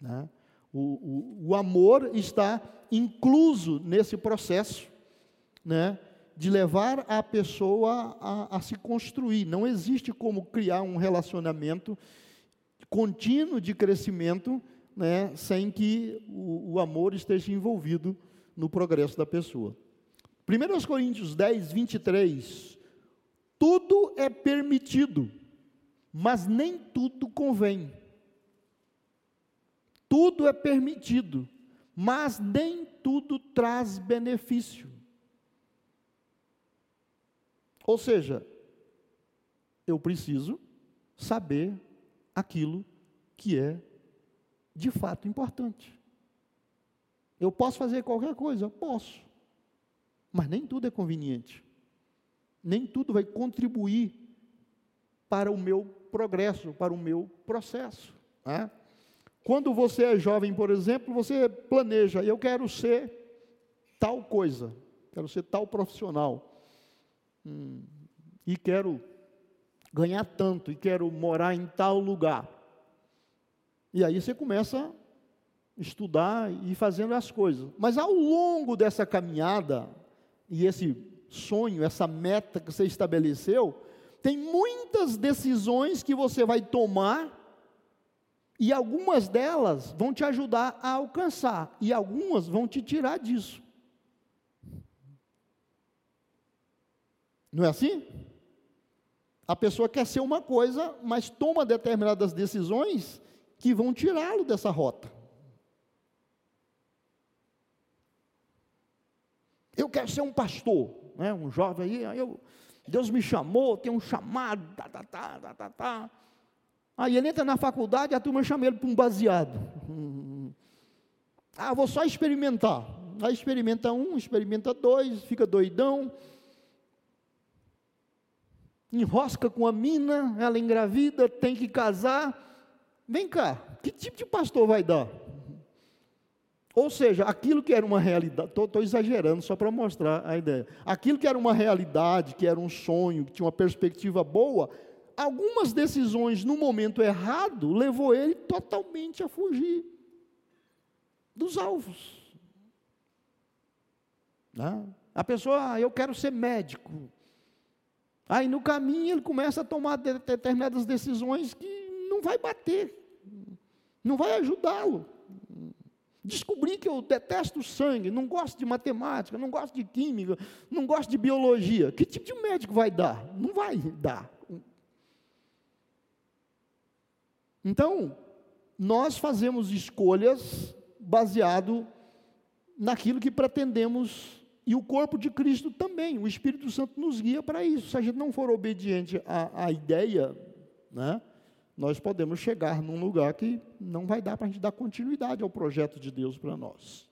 Né? O, o, amor está incluso nesse processo, né, de levar a pessoa a, a se construir. Não existe como criar um relacionamento contínuo de crescimento né, sem que o, o amor esteja envolvido no progresso da pessoa. 1 Coríntios 10, 23. Tudo é permitido, mas nem tudo convém. Tudo é permitido, mas nem tudo traz benefício. Ou seja, eu preciso saber aquilo que é de fato importante. Eu posso fazer qualquer coisa? Posso. Mas nem tudo é conveniente. Nem tudo vai contribuir para o meu progresso, para o meu processo. Né? Quando você é jovem, por exemplo, você planeja, eu quero ser tal coisa, quero ser tal profissional, hum, e quero ganhar tanto, e quero morar em tal lugar. E aí você começa a estudar e fazendo as coisas. Mas ao longo dessa caminhada, e esse sonho, essa meta que você estabeleceu, tem muitas decisões que você vai tomar e algumas delas vão te ajudar a alcançar, e algumas vão te tirar disso. Não é assim? A pessoa quer ser uma coisa, mas toma determinadas decisões que vão tirá-lo dessa rota. Eu quero ser um pastor, né? um jovem aí, eu, Deus me chamou, tem um chamado, tá, tá, tá, tá, tá, tá. Aí ele entra na faculdade, a turma chama ele para um baseado. Ah, vou só experimentar. Aí experimenta um, experimenta dois, fica doidão. Enrosca com a mina, ela engravida, tem que casar. Vem cá, que tipo de pastor vai dar? Ou seja, aquilo que era uma realidade, estou exagerando só para mostrar a ideia. Aquilo que era uma realidade, que era um sonho, que tinha uma perspectiva boa, algumas decisões no momento errado levou ele totalmente a fugir dos alvos. Né? A pessoa, ah, eu quero ser médico. Aí no caminho ele começa a tomar determinadas decisões que não vai bater, não vai ajudá-lo. Descobri que eu detesto sangue, não gosto de matemática, não gosto de química, não gosto de biologia. Que tipo de médico vai dar? Não vai dar. Então, nós fazemos escolhas baseado naquilo que pretendemos e o corpo de Cristo também. O Espírito Santo nos guia para isso. Se a gente não for obediente à, à ideia, né, nós podemos chegar num lugar que não vai dar para a gente dar continuidade ao projeto de Deus para nós.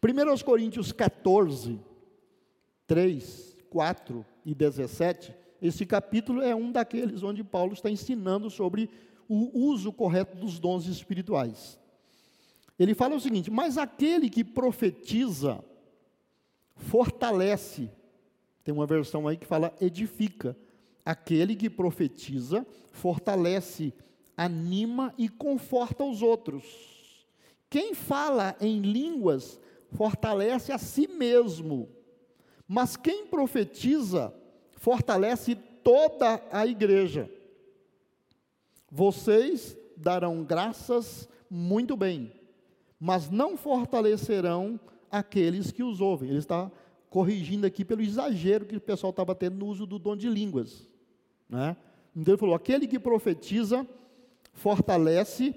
1 Coríntios 14, 3, 4 e 17, esse capítulo é um daqueles onde Paulo está ensinando sobre o uso correto dos dons espirituais. Ele fala o seguinte: Mas aquele que profetiza, fortalece. Tem uma versão aí que fala edifica. Aquele que profetiza, fortalece, anima e conforta os outros. Quem fala em línguas, fortalece a si mesmo. Mas quem profetiza, fortalece toda a igreja. Vocês darão graças muito bem, mas não fortalecerão aqueles que os ouvem. Ele está corrigindo aqui pelo exagero que o pessoal estava tendo no uso do dom de línguas. Né? Então ele falou: aquele que profetiza fortalece,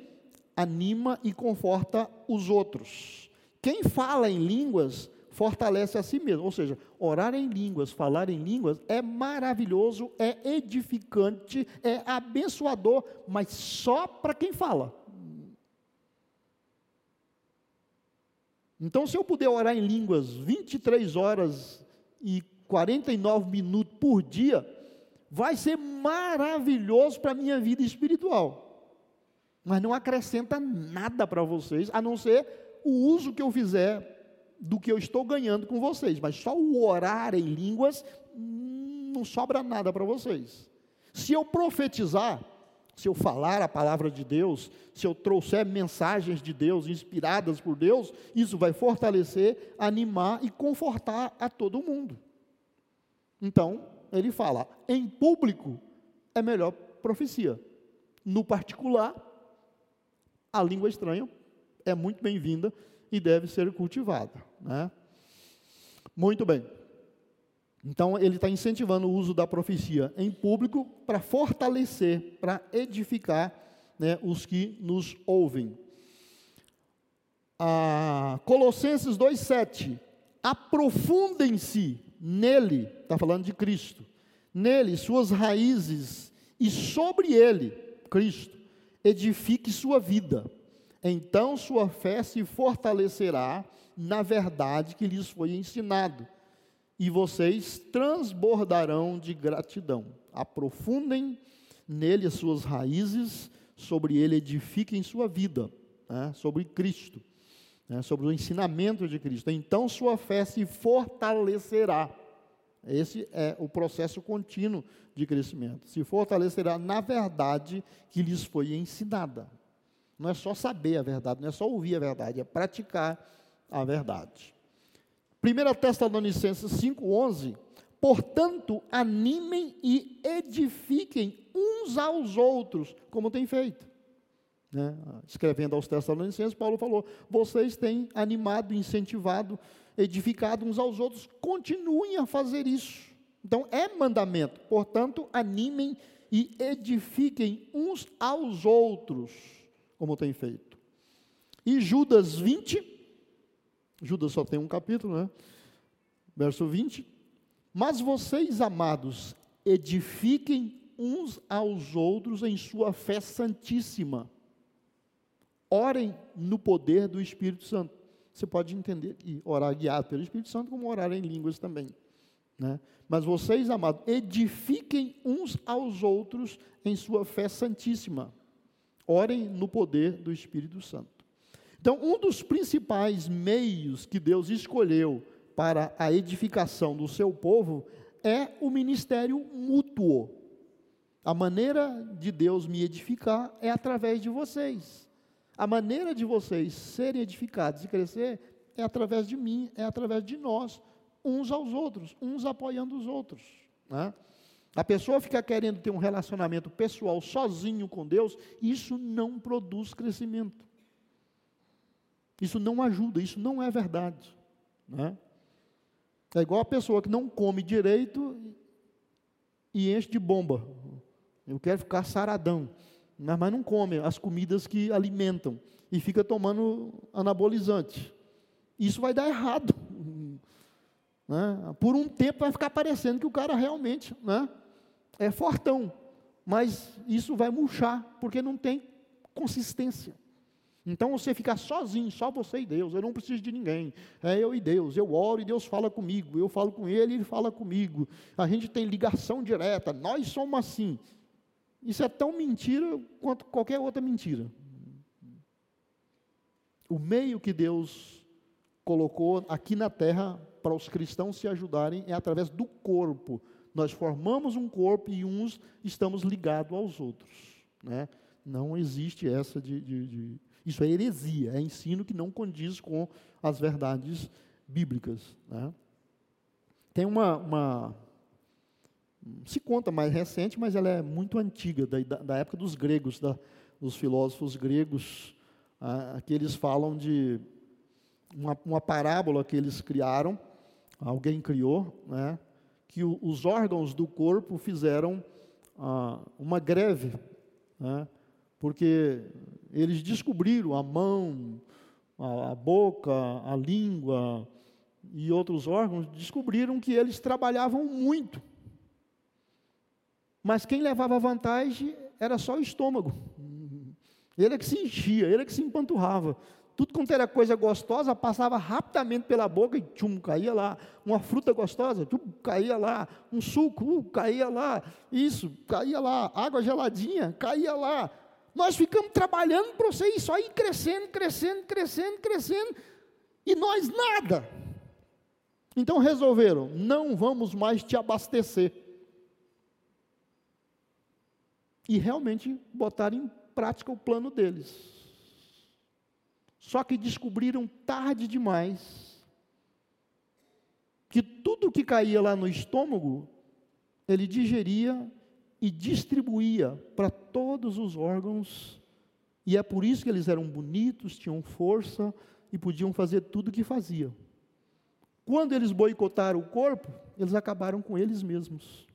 anima e conforta os outros. Quem fala em línguas fortalece a si mesmo. Ou seja, orar em línguas, falar em línguas é maravilhoso, é edificante, é abençoador, mas só para quem fala. Então, se eu puder orar em línguas 23 horas e 49 minutos por dia, vai ser maravilhoso para a minha vida espiritual. Mas não acrescenta nada para vocês, a não ser o uso que eu fizer do que eu estou ganhando com vocês, mas só o orar em línguas hum, não sobra nada para vocês. Se eu profetizar, se eu falar a palavra de Deus, se eu trouxer mensagens de Deus inspiradas por Deus, isso vai fortalecer, animar e confortar a todo mundo. Então, ele fala: em público é melhor profecia. No particular, a língua estranha é muito bem-vinda e deve ser cultivada. Né? Muito bem. Então, ele está incentivando o uso da profecia em público para fortalecer, para edificar né, os que nos ouvem. Ah, Colossenses 2,7. Aprofundem-se nele, está falando de Cristo, nele, suas raízes, e sobre ele, Cristo, edifique sua vida. Então sua fé se fortalecerá na verdade que lhes foi ensinado, e vocês transbordarão de gratidão. Aprofundem nele as suas raízes, sobre ele edifiquem sua vida, né, sobre Cristo, né, sobre o ensinamento de Cristo. Então sua fé se fortalecerá. Esse é o processo contínuo de crescimento. Se fortalecerá na verdade que lhes foi ensinada. Não é só saber a verdade, não é só ouvir a verdade, é praticar a verdade. 1 Tessalonicenses 5,11: Portanto, animem e edifiquem uns aos outros, como tem feito. Né? Escrevendo aos Tessalonicenses, Paulo falou: vocês têm animado, incentivado, edificado uns aos outros, continuem a fazer isso. Então, é mandamento, portanto, animem e edifiquem uns aos outros como tem feito. E Judas 20, Judas só tem um capítulo, né? Verso 20. Mas vocês, amados, edifiquem uns aos outros em sua fé santíssima. Orem no poder do Espírito Santo. Você pode entender e orar guiado pelo Espírito Santo, como orar em línguas também. Né? Mas vocês, amados, edifiquem uns aos outros em sua fé santíssima. Orem no poder do Espírito Santo. Então, um dos principais meios que Deus escolheu para a edificação do seu povo é o ministério mútuo. A maneira de Deus me edificar é através de vocês. A maneira de vocês serem edificados e crescer é através de mim, é através de nós, uns aos outros, uns apoiando os outros. Né? A pessoa fica querendo ter um relacionamento pessoal sozinho com Deus, isso não produz crescimento. Isso não ajuda, isso não é verdade. Né? É igual a pessoa que não come direito e enche de bomba. Eu quero ficar saradão, mas não come as comidas que alimentam e fica tomando anabolizante. Isso vai dar errado. Né? Por um tempo vai ficar parecendo que o cara realmente né, é fortão, mas isso vai murchar, porque não tem consistência. Então você fica sozinho, só você e Deus, eu não preciso de ninguém, é eu e Deus, eu oro e Deus fala comigo, eu falo com Ele e Ele fala comigo, a gente tem ligação direta, nós somos assim. Isso é tão mentira quanto qualquer outra mentira. O meio que Deus colocou aqui na terra para os cristãos se ajudarem é através do corpo, nós formamos um corpo e uns estamos ligados aos outros. Né? Não existe essa de, de, de, Isso é heresia, é ensino que não condiz com as verdades bíblicas. Né? Tem uma, uma, Se conta mais recente, mas ela é muito antiga, da, da época dos gregos, da, os filósofos gregos, ah, que eles falam de uma, uma, parábola que eles criaram, alguém criou, né, que o, os órgãos do corpo fizeram ah, uma greve, né, porque eles descobriram a mão, a, a boca, a língua e outros órgãos, descobriram que eles trabalhavam muito. Mas quem levava vantagem era só o estômago. Ele é que se enchia, ele é que se empanturrava. Tudo quanto era coisa gostosa passava rapidamente pela boca e tchum, caía lá. Uma fruta gostosa, tchum, caía lá. Um suco, uh, caía lá. Isso, caía lá. Água geladinha, caía lá. Nós ficamos trabalhando para você isso aí crescendo, crescendo, crescendo, crescendo. E nós nada. Então resolveram: não vamos mais te abastecer. E realmente botaram em prática o plano deles. Só que descobriram tarde demais que tudo que caía lá no estômago, ele digeria e distribuía para todos os órgãos, e é por isso que eles eram bonitos, tinham força e podiam fazer tudo o que faziam. Quando eles boicotaram o corpo, eles acabaram com eles mesmos.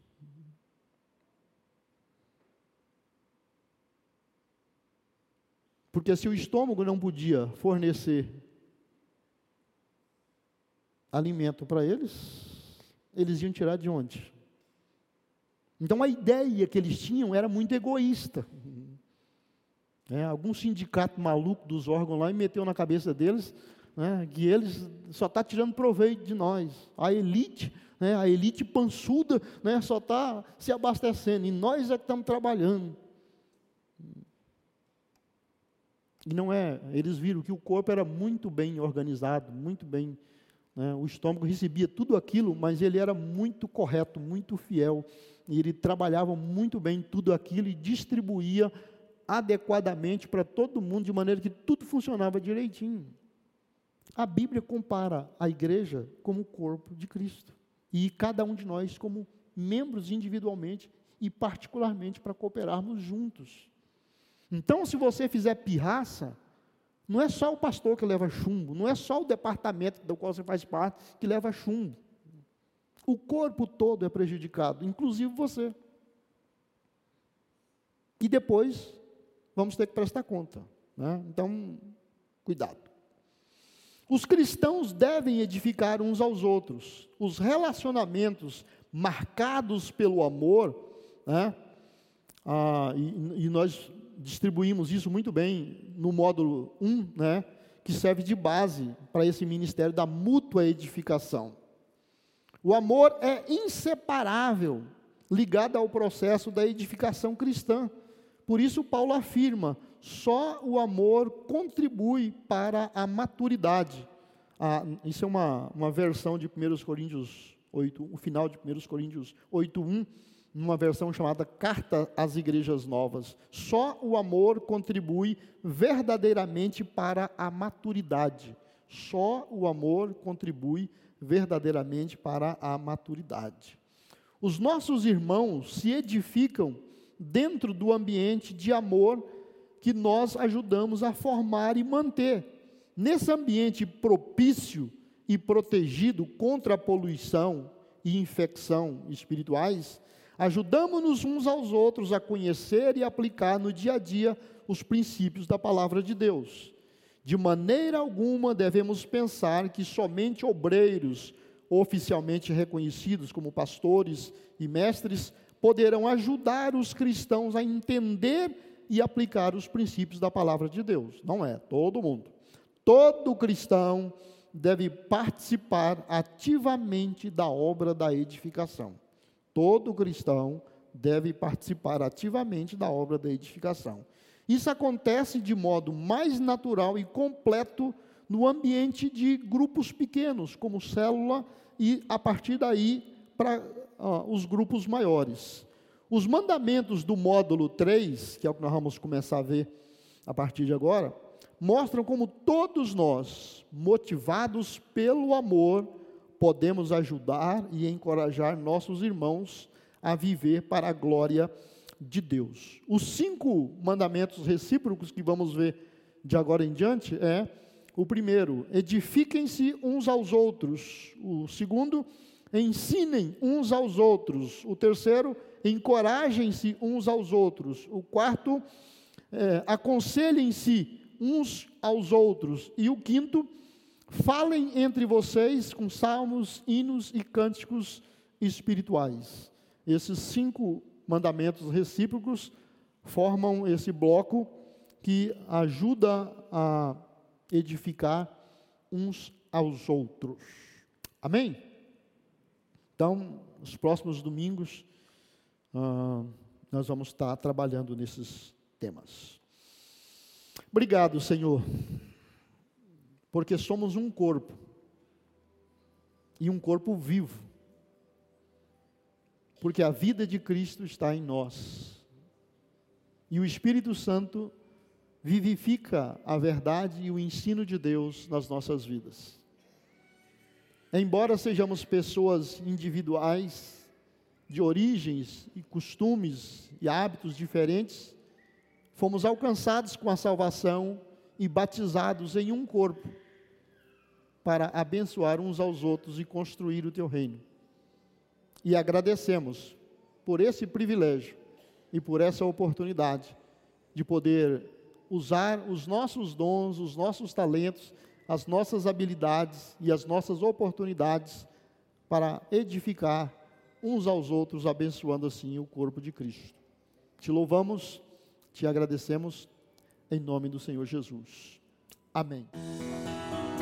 Porque se o estômago não podia fornecer alimento para eles, eles iam tirar de onde? Então a ideia que eles tinham era muito egoísta. É, algum sindicato maluco dos órgãos lá e meteu na cabeça deles né, que eles só está tirando proveito de nós. A elite, né, a elite pançuda, né, só está se abastecendo e nós é que estamos trabalhando. E não é, eles viram que o corpo era muito bem organizado, muito bem. Né, o estômago recebia tudo aquilo, mas ele era muito correto, muito fiel e ele trabalhava muito bem tudo aquilo e distribuía adequadamente para todo mundo, de maneira que tudo funcionava direitinho. A Bíblia compara a igreja como o corpo de Cristo e cada um de nós como membros individualmente e particularmente para cooperarmos juntos. Então, se você fizer pirraça, não é só o pastor que leva chumbo, não é só o departamento do qual você faz parte que leva chumbo. O corpo todo é prejudicado, inclusive você. E depois vamos ter que prestar conta. Né? Então, cuidado. Os cristãos devem edificar uns aos outros. Os relacionamentos marcados pelo amor, né? ah, e, e, nós distribuímos isso muito bem no módulo 1, né? que serve de base para esse ministério da mútua edificação. O amor é inseparável, ligado ao processo da edificação cristã. Por isso, Paulo afirma: só o amor contribui para a maturidade. Ah, isso é uma, uma versão de 1 Coríntios 8, o final de 1 Coríntios 8, 1, numa versão chamada Carta às Igrejas Novas. Só o amor contribui verdadeiramente para a maturidade. Só o amor contribui verdadeiramente para a maturidade. Os nossos irmãos se edificam dentro do ambiente de amor que nós ajudamos a formar e manter. Nesse ambiente propício e protegido contra a poluição e infecção espirituais, ajudamos-nos uns aos outros a conhecer e aplicar no dia a dia os princípios da palavra de Deus. De maneira alguma devemos pensar que somente obreiros oficialmente reconhecidos como pastores e mestres poderão ajudar os cristãos a entender e aplicar os princípios da palavra de Deus. Não é todo mundo. Todo cristão deve participar ativamente da obra da edificação. Todo cristão deve participar ativamente da obra da edificação. Isso acontece de modo mais natural e completo no ambiente de grupos pequenos, como célula, e a partir daí para uh, os grupos maiores. Os mandamentos do módulo 3, que é o que nós vamos começar a ver a partir de agora, mostram como todos nós, motivados pelo amor, podemos ajudar e encorajar nossos irmãos a viver para a glória de Deus. Os cinco mandamentos recíprocos que vamos ver de agora em diante é o primeiro, edifiquem-se uns aos outros. O segundo, ensinem uns aos outros. O terceiro, encorajem-se uns aos outros. O quarto, é, aconselhem-se uns aos outros. E o quinto, falem entre vocês com salmos, hinos e cânticos espirituais. Esses cinco mandamentos recíprocos formam esse bloco que ajuda a edificar uns aos outros. Amém? Então, nos próximos domingos, uh, nós vamos estar trabalhando nesses temas. Obrigado, Senhor, porque somos um corpo e um corpo vivo porque a vida de Cristo está em nós. E o Espírito Santo vivifica a verdade e o ensino de Deus nas nossas vidas. Embora sejamos pessoas individuais, de origens e costumes e hábitos diferentes, fomos alcançados com a salvação e batizados em um corpo para abençoar uns aos outros e construir o teu reino e agradecemos por esse privilégio e por essa oportunidade de poder usar os nossos dons, os nossos talentos, as nossas habilidades e as nossas oportunidades para edificar uns aos outros, abençoando assim o corpo de Cristo. Te louvamos, te agradecemos em nome do Senhor Jesus. Amém.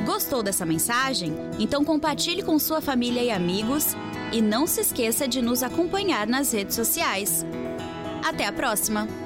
Gostou dessa mensagem? Então compartilhe com sua família e amigos e não se esqueça de nos acompanhar nas redes sociais. Até a próxima!